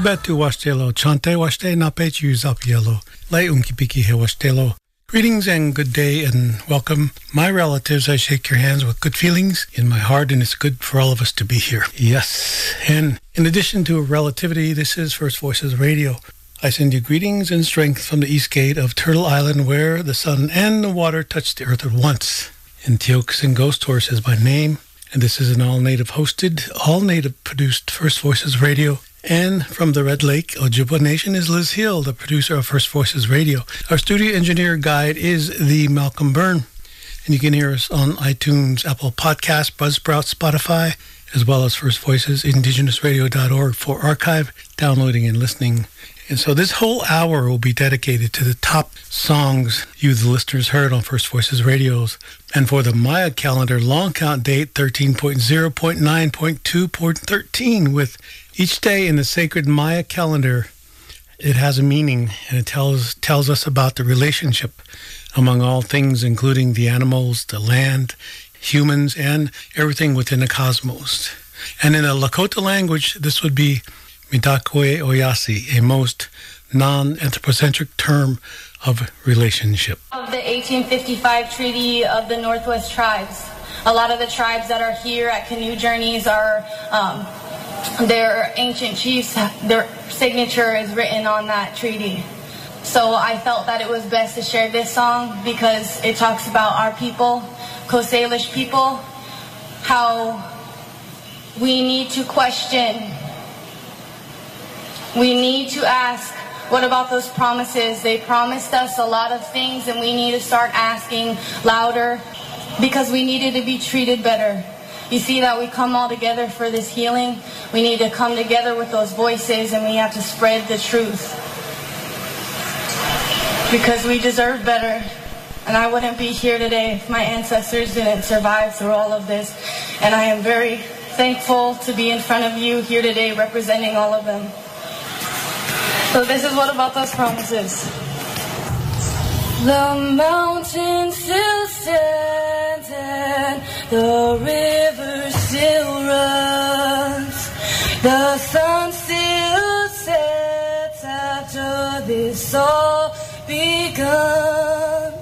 Betu washtelo, chante washte up yellow, le unkipiki he washtelo. Greetings and good day and welcome. My relatives, I shake your hands with good feelings in my heart, and it's good for all of us to be here. Yes. And in addition to relativity, this is First Voices Radio. I send you greetings and strength from the east gate of Turtle Island, where the sun and the water touch the earth at once. and Ghost Horse is my name, and this is an all native hosted, all native produced First Voices Radio and from the Red Lake, Ojibwa Nation, is Liz Hill, the producer of First Voices Radio. Our studio engineer guide is the Malcolm Byrne. And you can hear us on iTunes, Apple Podcasts, Buzzsprout, Spotify, as well as First Voices, indigenousradio.org for archive, downloading, and listening. And so this whole hour will be dedicated to the top songs you, the listeners, heard on First Voices radios. And for the Maya calendar long count date 13.0.9.2.13 with each day in the sacred Maya calendar, it has a meaning and it tells tells us about the relationship among all things, including the animals, the land, humans, and everything within the cosmos. And in the Lakota language, this would be Mitakuye Oyasin, a most non-anthropocentric term of relationship. Of the 1855 Treaty of the Northwest Tribes. A lot of the tribes that are here at canoe journeys are um, their ancient chiefs, their signature is written on that treaty. So I felt that it was best to share this song because it talks about our people, Coast Salish people, how we need to question, we need to ask, what about those promises? They promised us a lot of things and we need to start asking louder because we needed to be treated better. You see that we come all together for this healing. We need to come together with those voices and we have to spread the truth. Because we deserve better. And I wouldn't be here today if my ancestors didn't survive through all of this. And I am very thankful to be in front of you here today representing all of them. So this is what about those promises. The mountain still stands and the river still runs. The sun still sets after this all begun.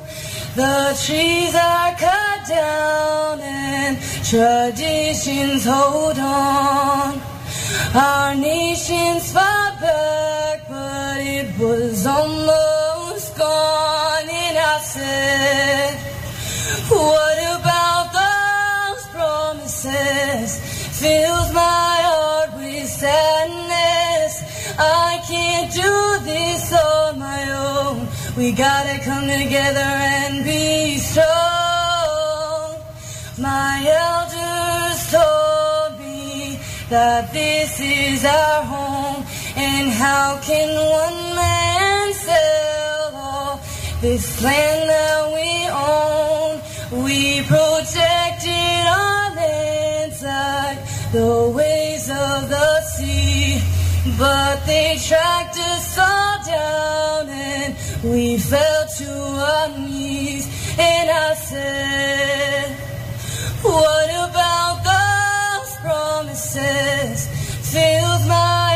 The trees are cut down and traditions hold on. Our nations fought back, it was almost gone and I said, What about those promises? Fills my heart with sadness. I can't do this on my own. We gotta come together and be strong. My elders told me that this is our home, and how can one man sell all this land that we own? We protected our landside, the ways of the sea. But they tracked us all down and we fell to our knees. And I said, what about those promises? Filled my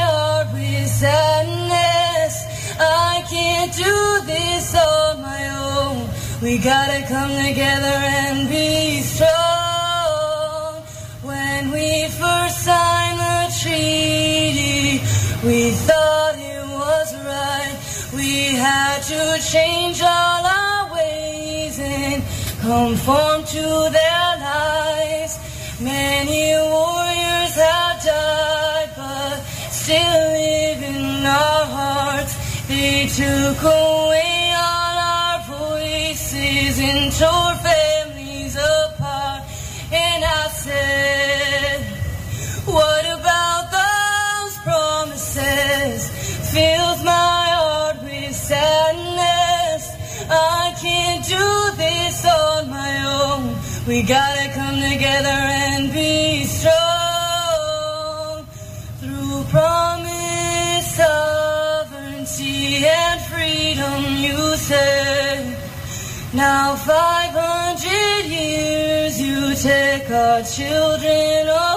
sadness. I can't do this on my own. We gotta come together and be strong. When we first signed the treaty, we thought it was right. We had to change all our ways and conform to the took away all our voices and tore now 500 years you take our children away.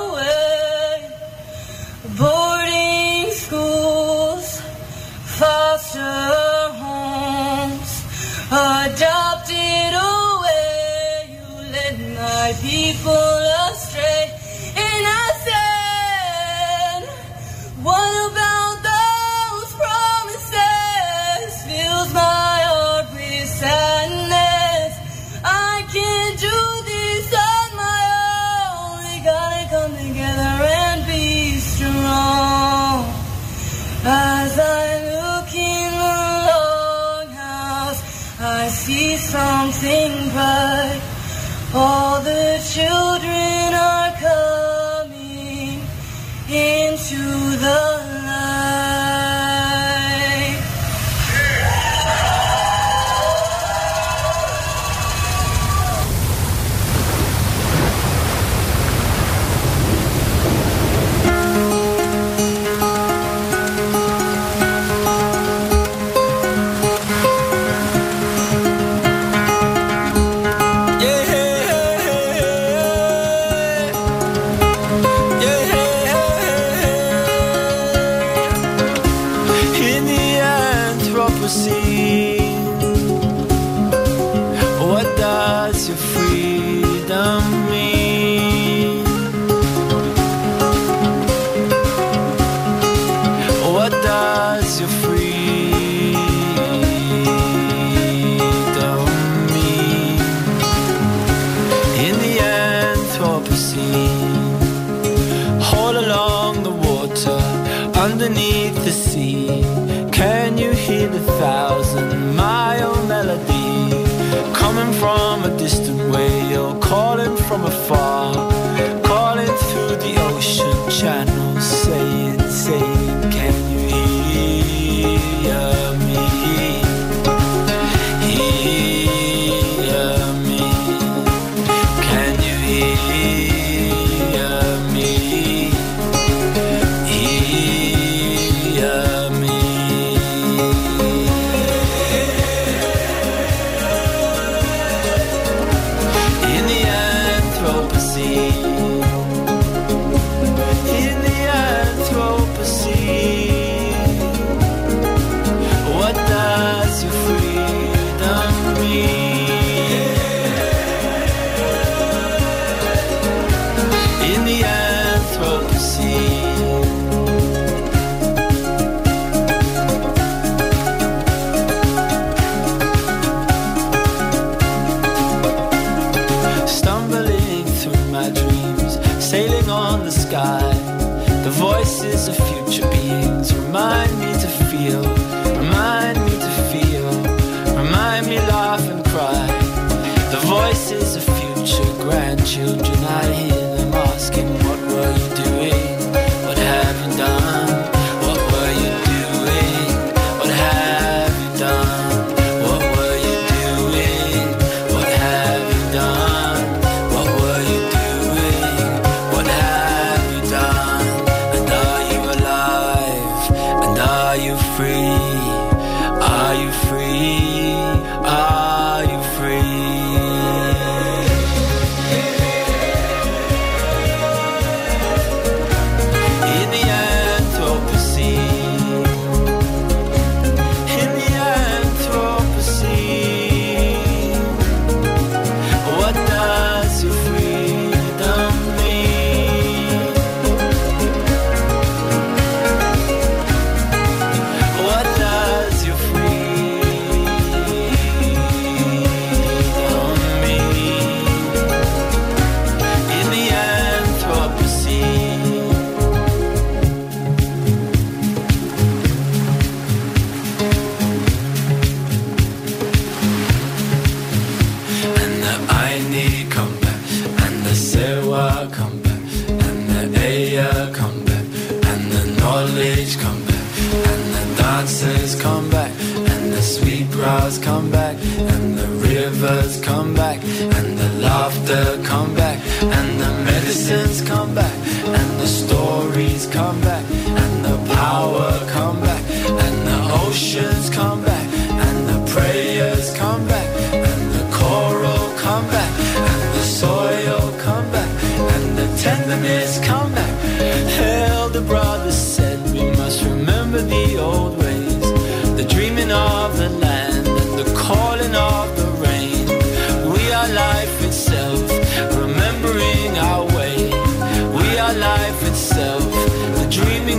College come back, and the dancers come back, and the sweet brows come back, and the rivers come back, and the laughter come back, and the medicines come back, and the stories come back, and the power come back, and the oceans come back, and the prayers come back,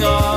the dreaming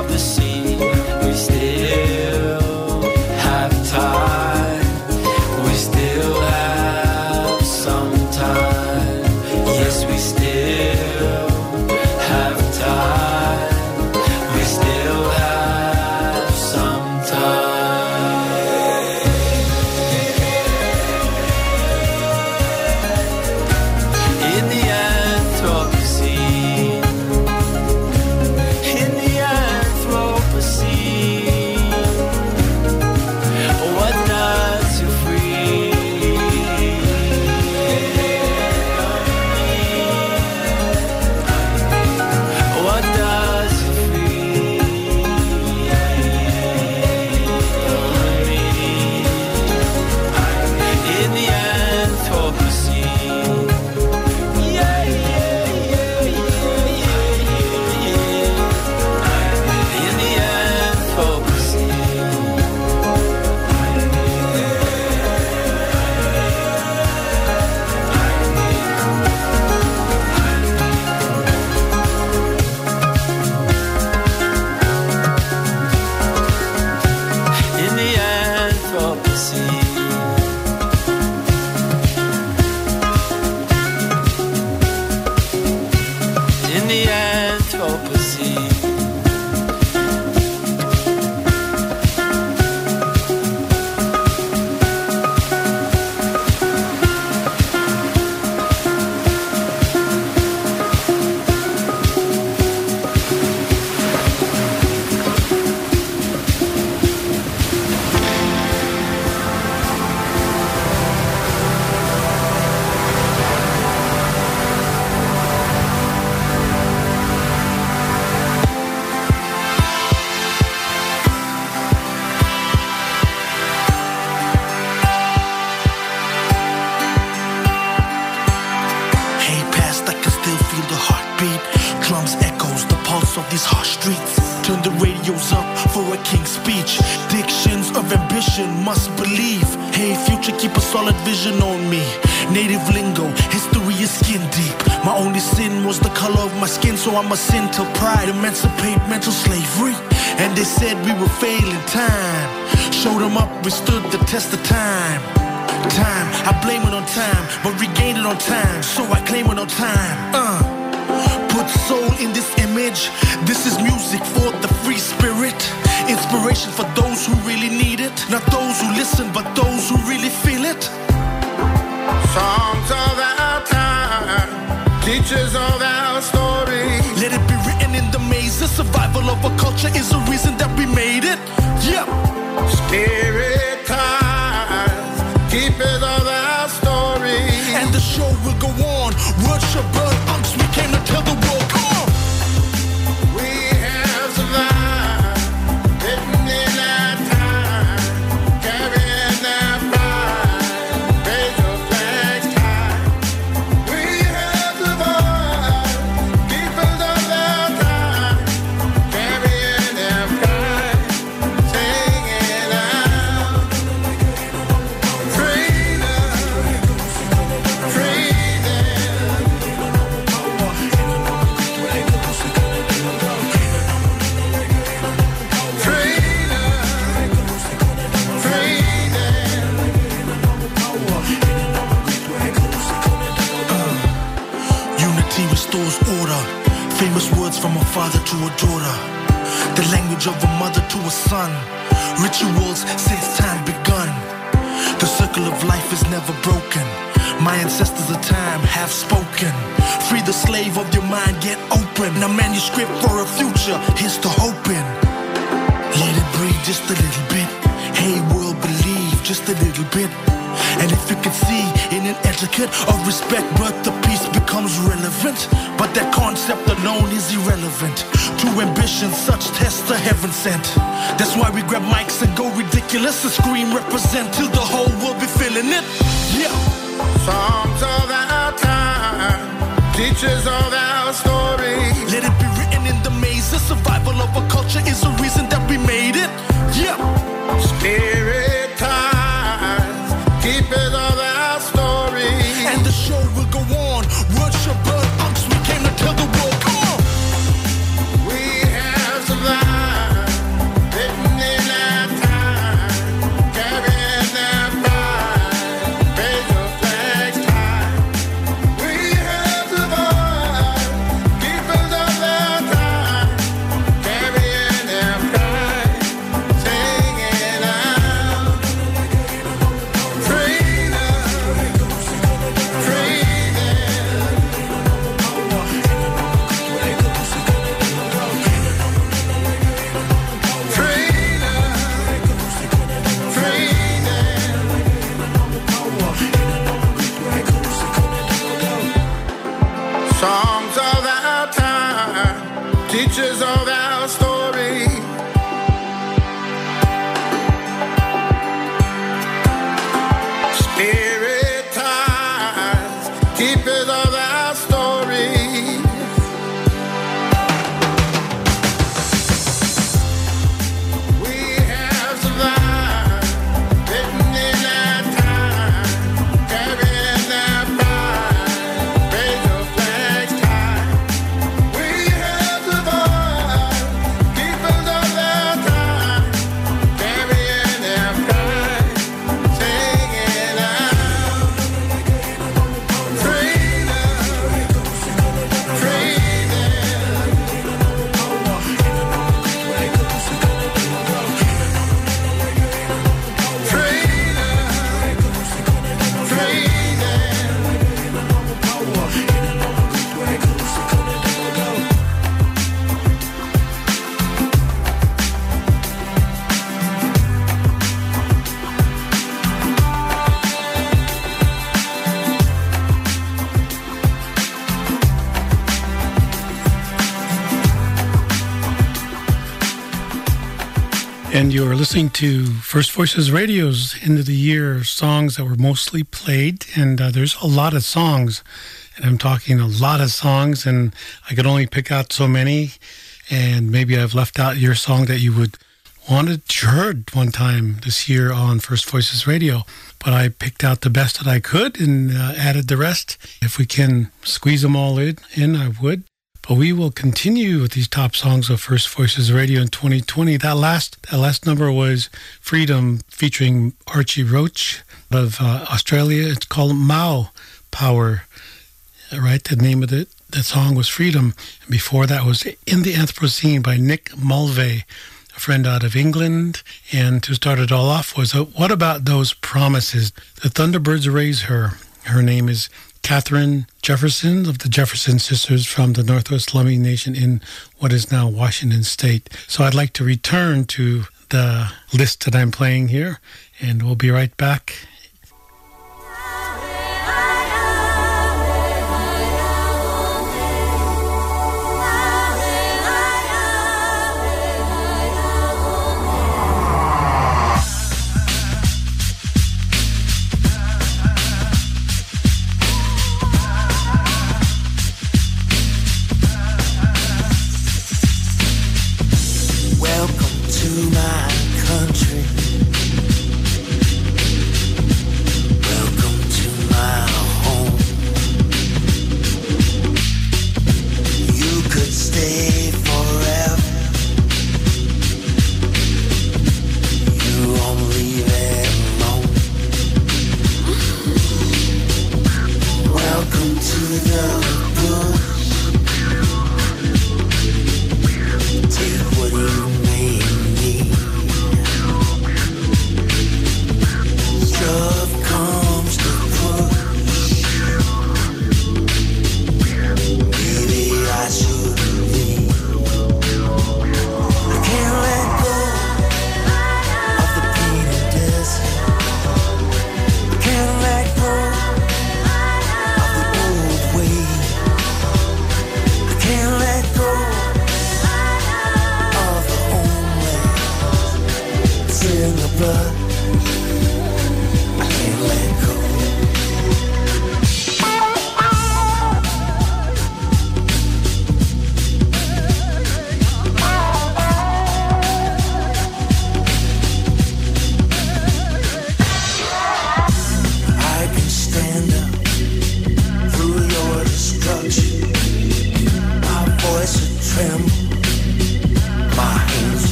I'm a sin till pride emancipate mental slavery. And they said we were failing time. Showed them up, we stood the test of time. Time, I blame it on time, but regain it on time, so I claim it on time. Uh, put soul in this image. This is music for the free spirit. Inspiration for those who really need it, not those who listen, but those who really feel it. Songs of our time, teachers of a culture is the reason that we made it. Yep. Spirit ties, keepers of our story. And the show will go on. Words shall burn. Unks, we came to tell the world. Father to a daughter. The language of a mother to a son. Rituals since time begun. The circle of life is never broken. My ancestors of time have spoken. Free the slave of your mind, get open. A manuscript for a future, here's to hoping. Let it breathe just a little bit. Hey, world, believe just a little bit. And if you can see in an etiquette of respect, but the peace becomes relevant. But that concept alone is irrelevant. To ambition, such tests are heaven sent. That's why we grab mics and go ridiculous and scream represent till the whole world be feeling it. Yeah. Songs of our time, teachers of our story. Listening to First Voices Radio's end of the year songs that were mostly played. And uh, there's a lot of songs. And I'm talking a lot of songs, and I could only pick out so many. And maybe I've left out your song that you would wanted to heard one time this year on First Voices Radio. But I picked out the best that I could and uh, added the rest. If we can squeeze them all in, in, I would. But we will continue with these top songs of First Voices Radio in 2020. That last that last number was Freedom featuring Archie Roach of uh, Australia. It's called Mau Power. Right, the name of the the song was Freedom. And before that was In the Anthropocene by Nick Mulvey, a friend out of England. And to start it all off was uh, What About Those Promises? The Thunderbirds raise her. Her name is Catherine Jefferson of the Jefferson Sisters from the Northwest Lummi Nation in what is now Washington State. So I'd like to return to the list that I'm playing here, and we'll be right back.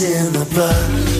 Dedication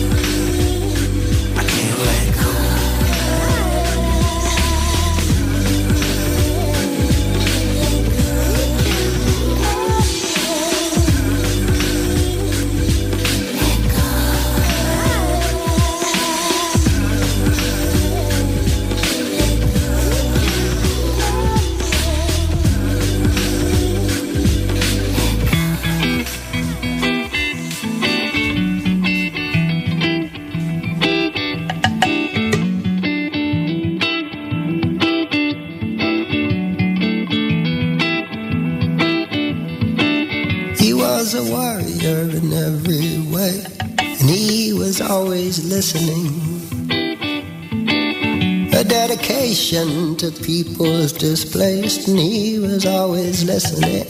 he was always listening.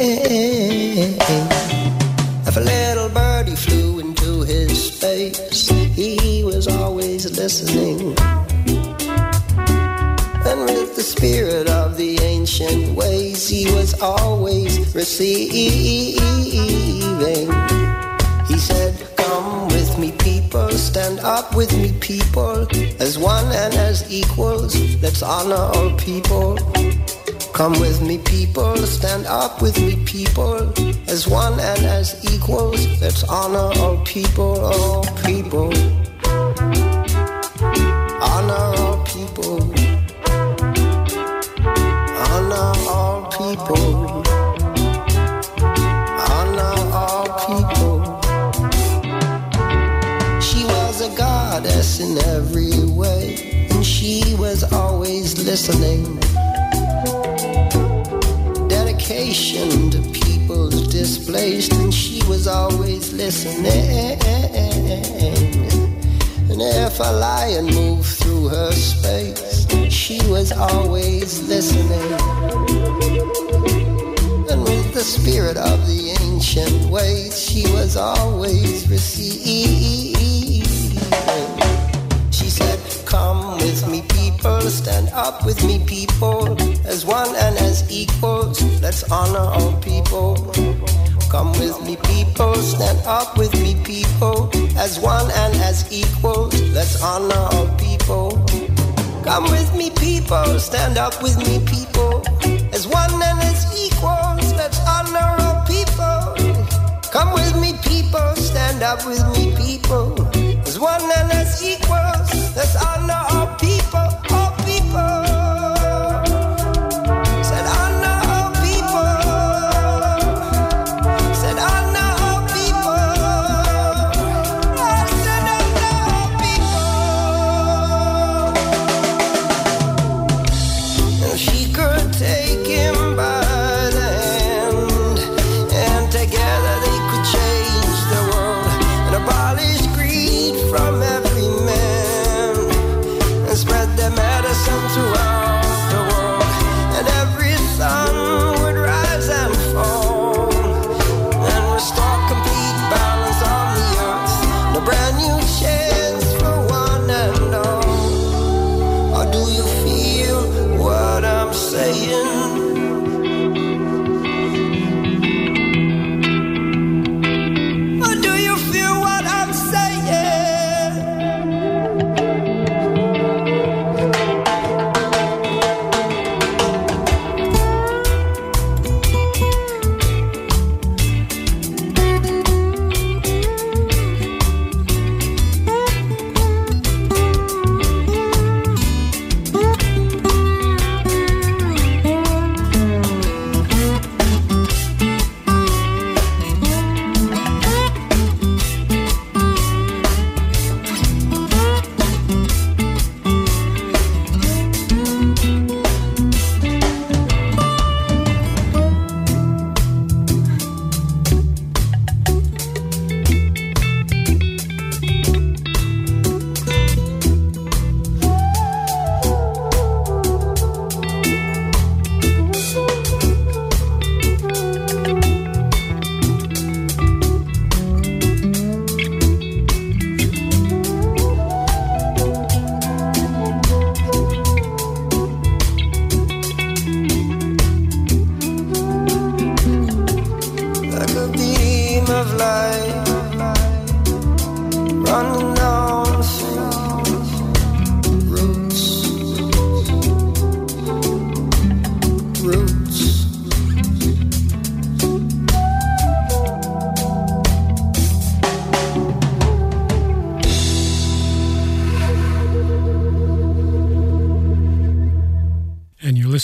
If a little birdie flew into his space, he was always listening. And with the spirit of the ancient ways, he was always receiving. He said, Come with me, people, stand up with me, people, as one and as equals. Let's honor all people. Come with me, people, stand up with me, people, as one and as equals. Let's honor all people, all people. Honor all people. Honor all people. Honor all people. She was a goddess in every way, and she was always listening. To people's displaced, and she was always listening. And if a lion moved through her space, she was always listening. And with the spirit of the ancient ways, she was always receiving. People, stand up with me, people, as one and as equals. Let's honor all people. Come with me, people, stand up with me, people, as one and as equals. Let's honor all people. Come with me, people, stand up with me, people, as one and as equals. Let's honor all people. Come with me, people, stand up with me, people, as one and as equals. Let's honor all people,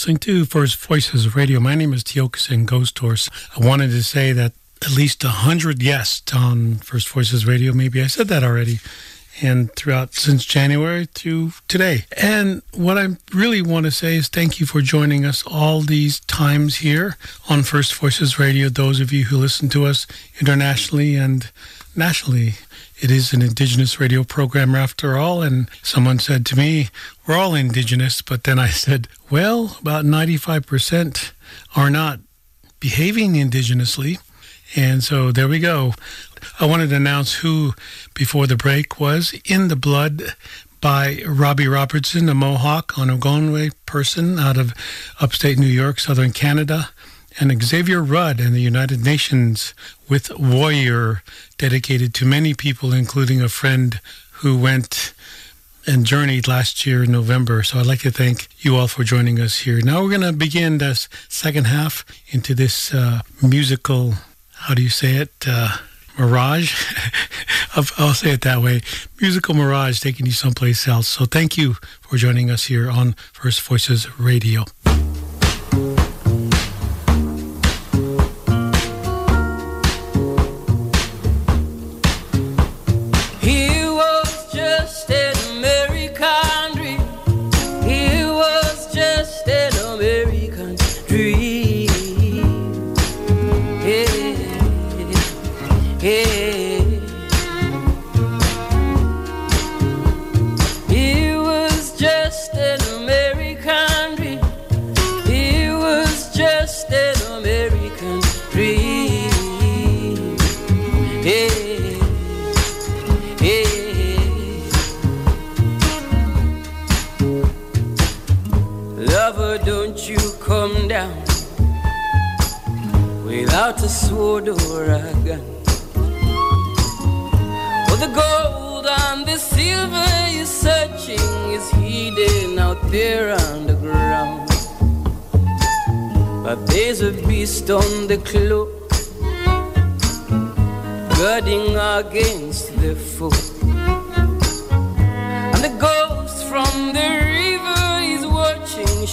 listening to First Voices Radio. My name is Tiokasin Ghost Horse. I wanted to say that at least 100 guests on First Voices Radio. Maybe I said that already. And throughout since January through today. And what I really want to say is thank you for joining us all these times here on First Voices Radio. Those of you who listen to us internationally and nationally. It is an indigenous radio program after all. And someone said to me, We're all indigenous. But then I said, Well, about 95% are not behaving indigenously. And so there we go. I wanted to announce who before the break was In the Blood by Robbie Robertson, a Mohawk an Onkwehonwe person out of upstate New York, southern Canada, and Xavier Rudd and the United Nations with Warrior, dedicated to many people, including a friend who went and journeyed last year in November. So I'd like to thank you all for joining us here. Now we're going to begin this second half into this uh, musical, how do you say it? Uh, mirage. I'll, I'll say it that way. Musical mirage taking you someplace else. So thank you for joining us here on First Voices Radio. Don't you come down without a sword or a gun. For the gold and the silver you're searching is hidden out there underground. But there's a beast on the cloak, guarding against the foe. And the ghost from the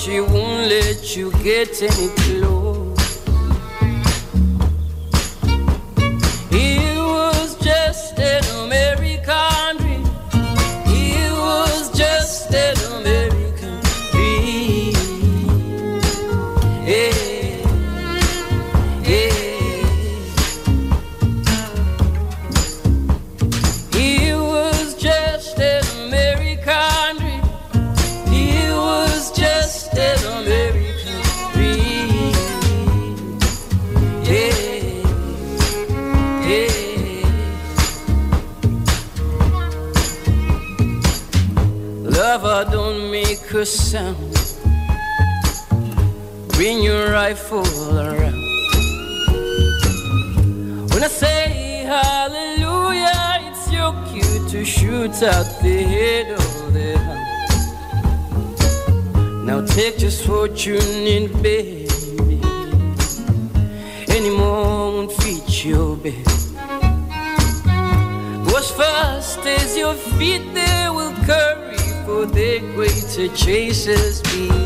she won't let you get any close. A sound. Bring your rifle around. When I say hallelujah, it's your cue to shoot at the head of the hound. Now take this fortune in baby. Any moment fit your bed. Go as fast as your feet they will carry for the greater chasers be.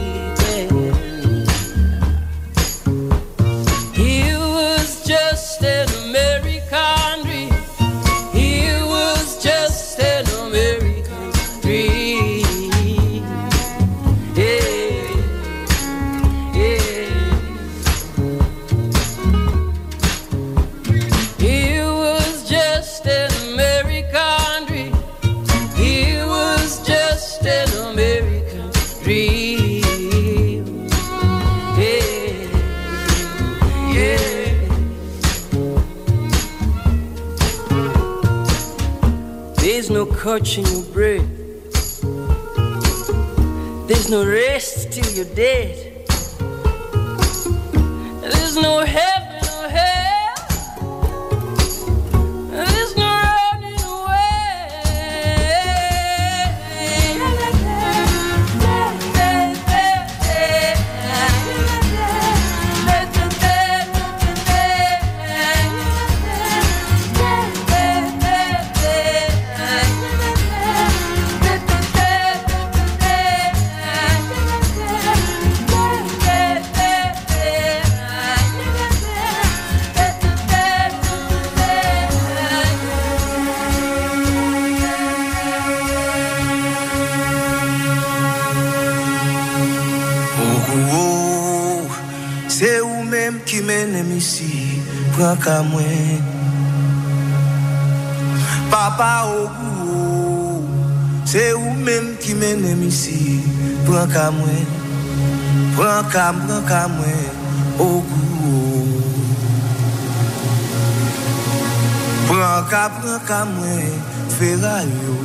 ka pran ka mwen fera yo.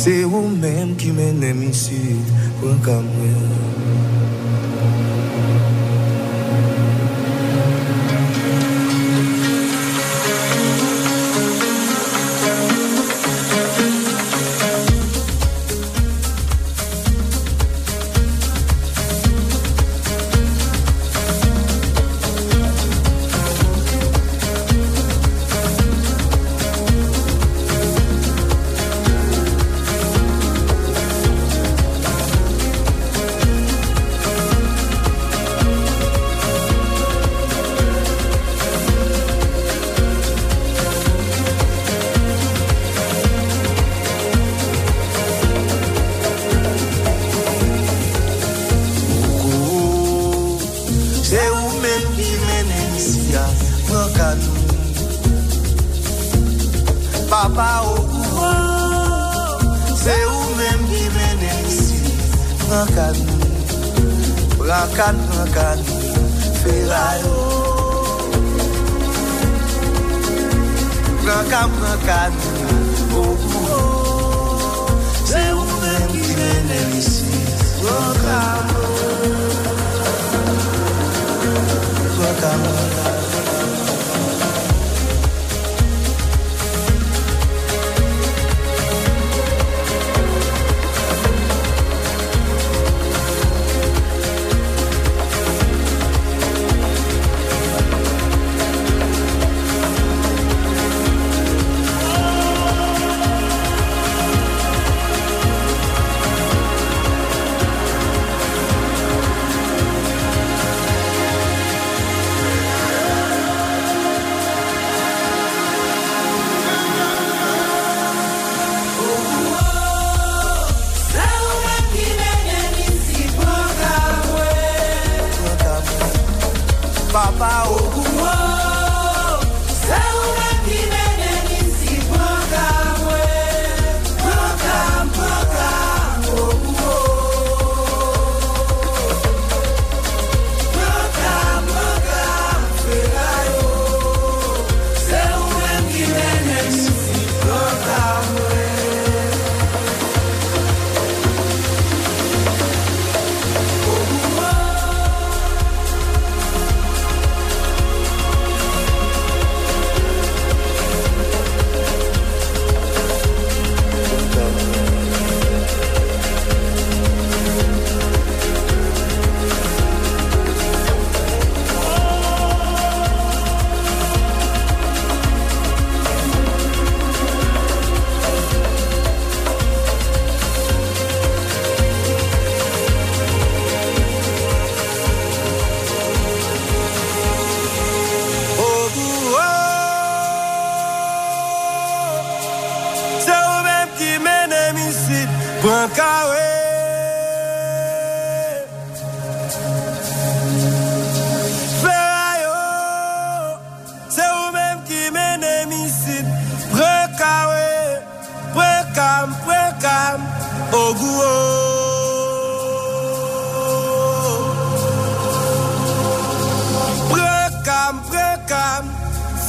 Se ou menm ki menem isi pran ka mwen.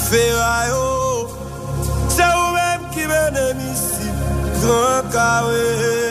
fera yo. Se ou men ki mene misi Gran kare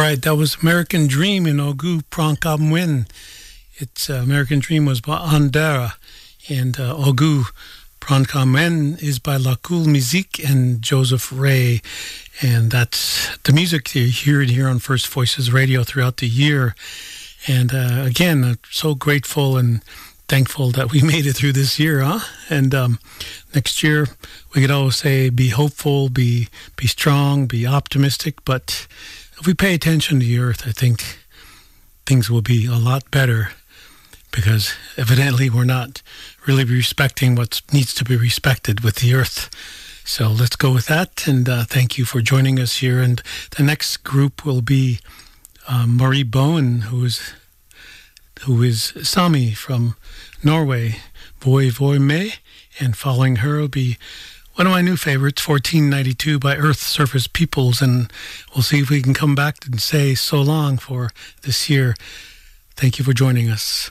right, that was American Dream in Ogu Prankamwin. It's uh, American Dream was by Andera, and uh, Ogu Prankamwen is by La Cool Musique and Joseph Ray. And that's the music you hear here on First Voices Radio throughout the year. And uh, again, I'm so grateful and thankful that we made it through this year, huh? And um, next year, we could always say, be hopeful, be be strong, be optimistic. But if we pay attention to the earth, I think things will be a lot better because evidently we're not really respecting what needs to be respected with the earth. So let's go with that. And uh, thank you for joining us here. And the next group will be um, Mari Boine, who is who is Sami from Norway, Voy Voy Me, and following her will be one of my new favorites, 1492 by Earth Surface Peoples, and we'll see if we can come back and say so long for this year. Thank you for joining us.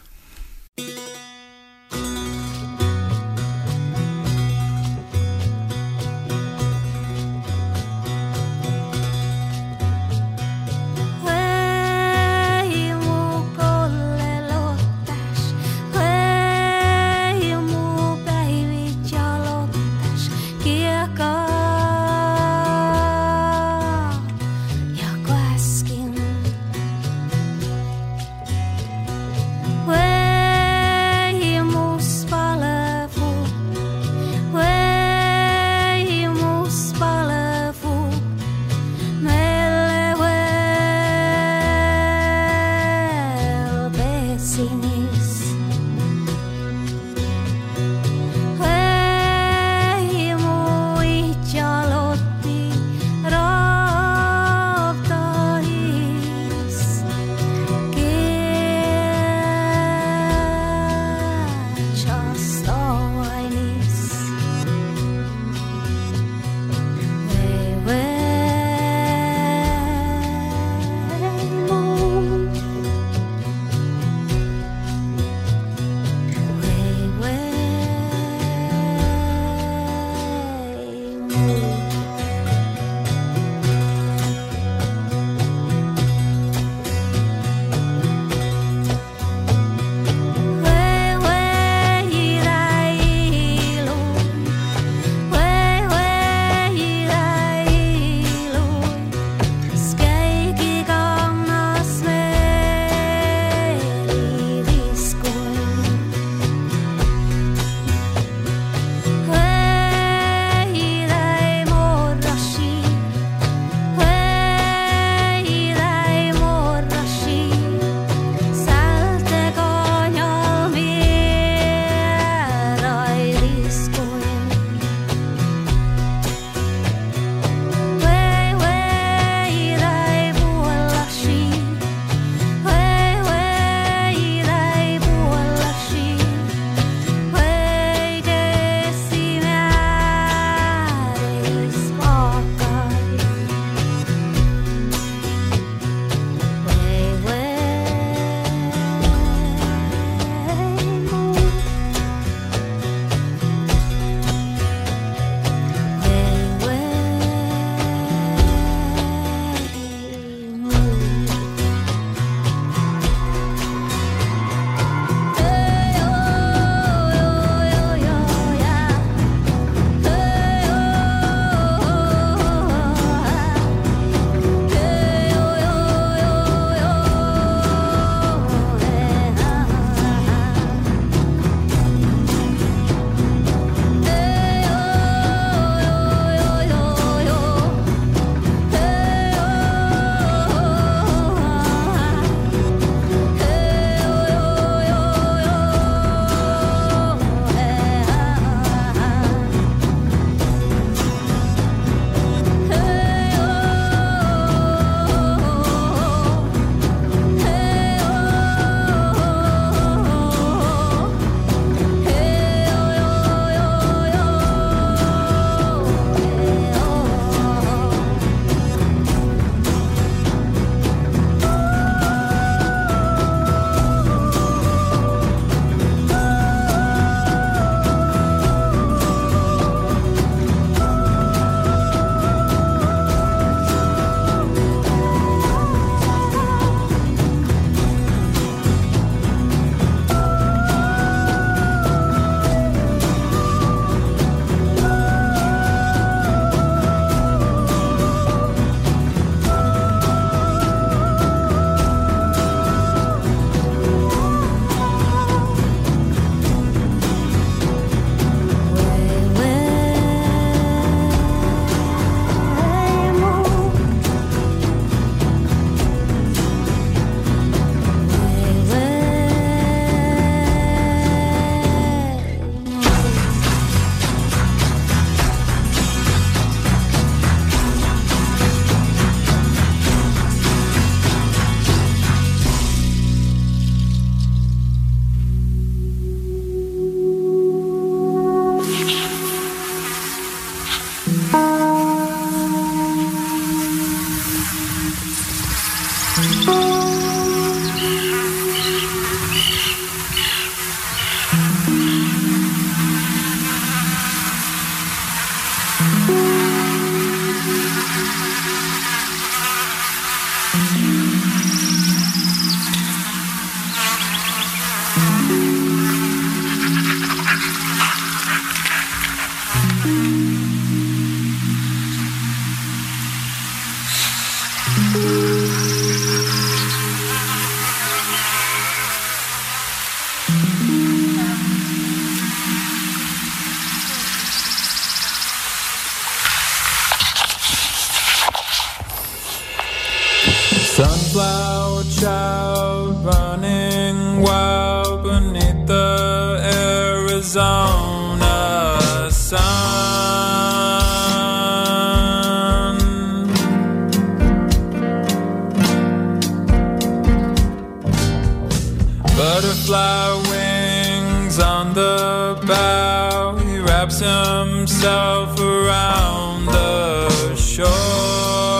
butterfly wings on the bow. He wraps himself around the shore.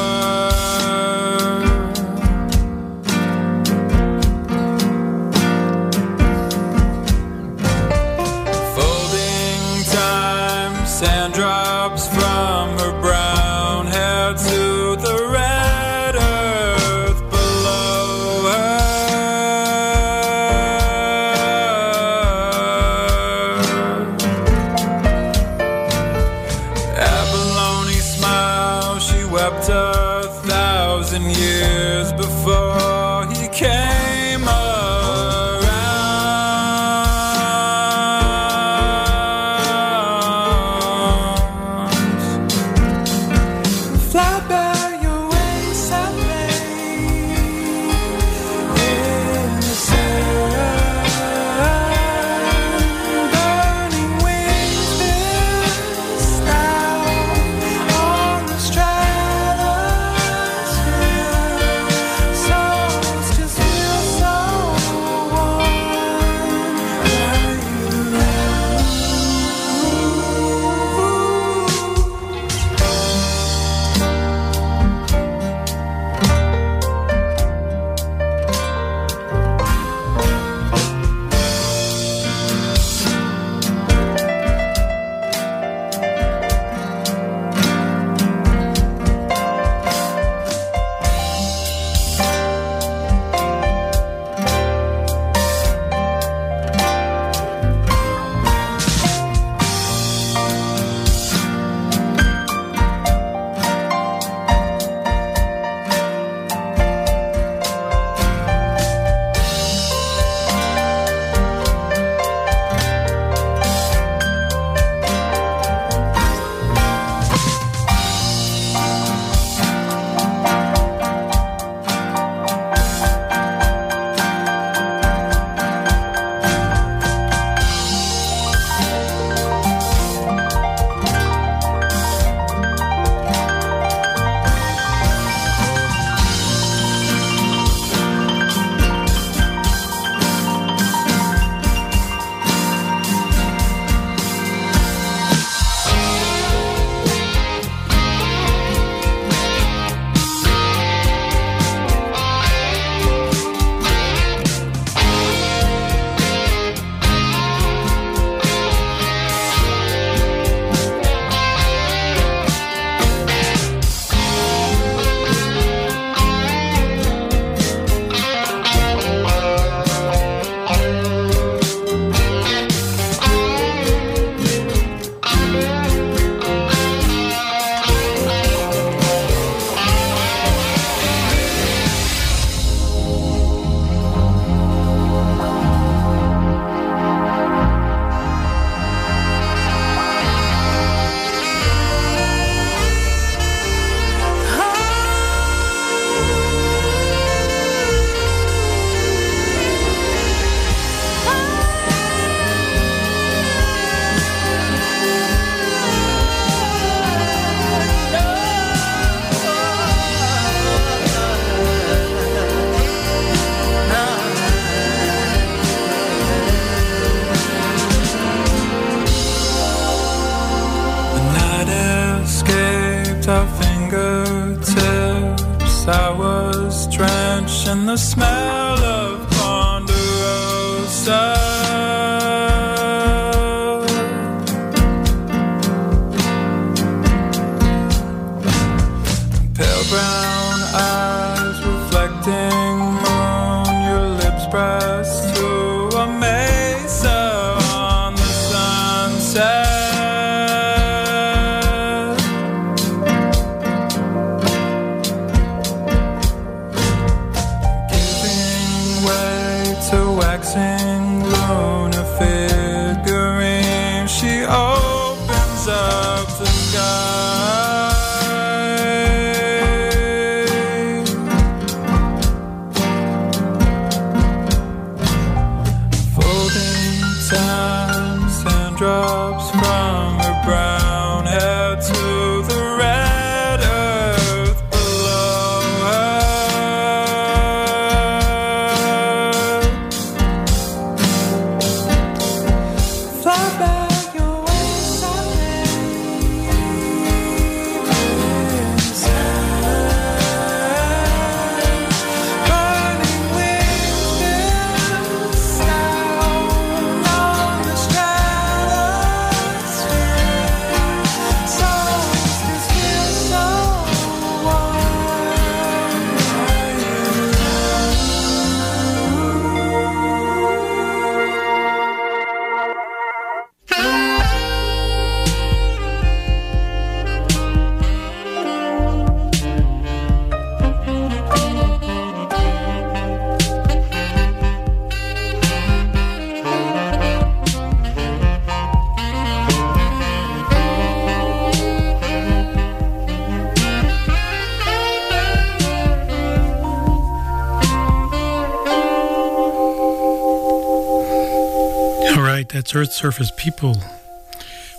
Earth Surface People,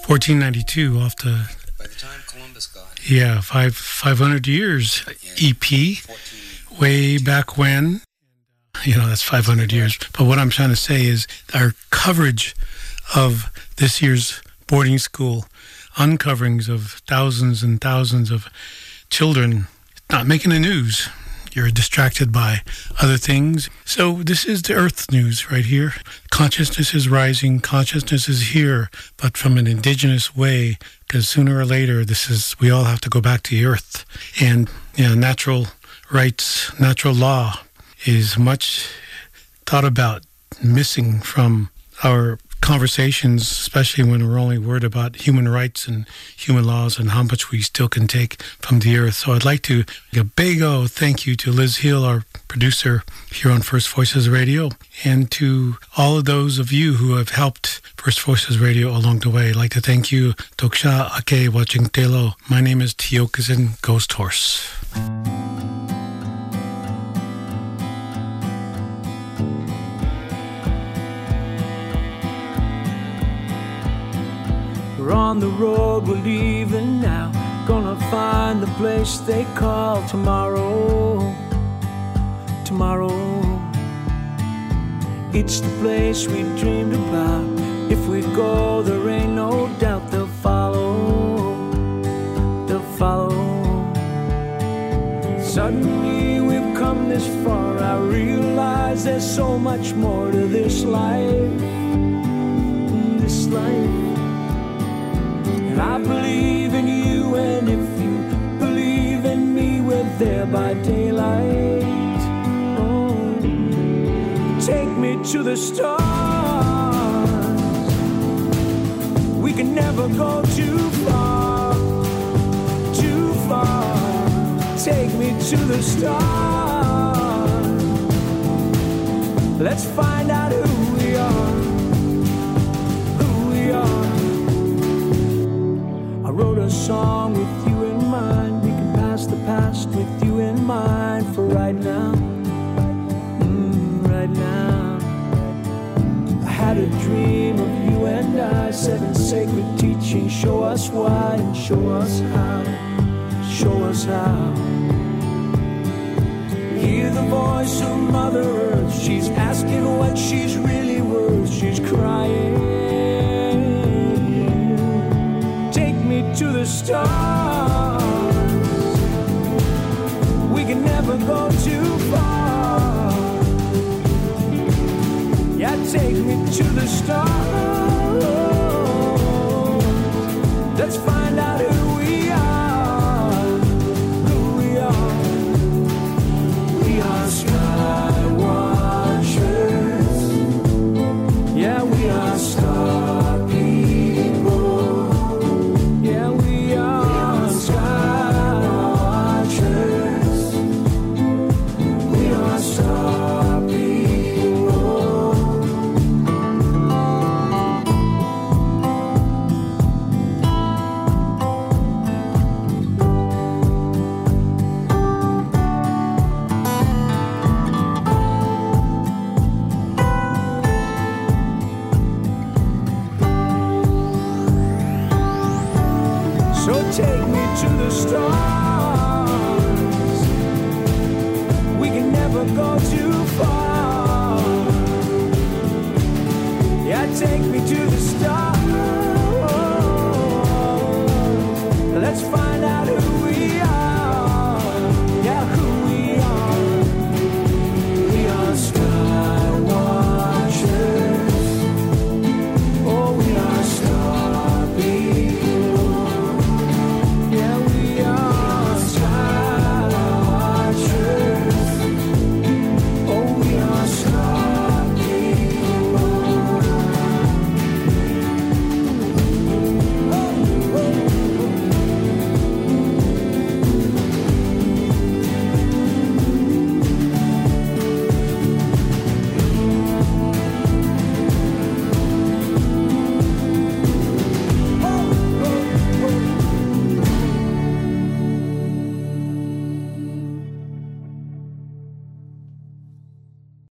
1492 off the. By the time Columbus got Yeah, five 500 years EP, way back when. You know, that's 500 years. But what I'm trying to say is our coverage of this year's boarding school uncoverings of thousands and thousands of children not making the news. You're distracted by other things. So, this is the Earth news right here. Consciousness is rising, consciousness is here, but from an indigenous way, because sooner or later, this is, we all have to go back to the Earth. And, you know, natural rights, natural law is much thought about missing from our conversations, especially when we're only worried about human rights and human laws and how much we still can take from the earth. So I'd like to a big oh thank you to Liz Hill, our producer here on First Voices Radio, and to all of those of you who have helped First Voices Radio along the way. I'd like to thank you, Toksha Ake Wachingtelo. My name is Tiokasin Ghost Horse. We're on the road, we're leaving now. Gonna find the place they call tomorrow. Tomorrow. It's the place we dreamed about. If we go, there ain't no doubt they'll follow. They'll follow. Suddenly we've come this far. I realize there's so much more to this life. This life. I believe in you, and if you believe in me, we're there by daylight. Oh, take me to the stars. We can never go too far, too far. Take me to the stars. Let's find out who we are, wrote a song with you in mind. We can pass the past with you in mind for right now. Mm, right now. I had a dream of you and I. Seven sacred teachings. Show us why and show us how. Show us how. Hear the voice of Mother Earth. She's asking what she's really worth. She's crying stars. We can never go too far. Yeah, take me to the stars. Let's find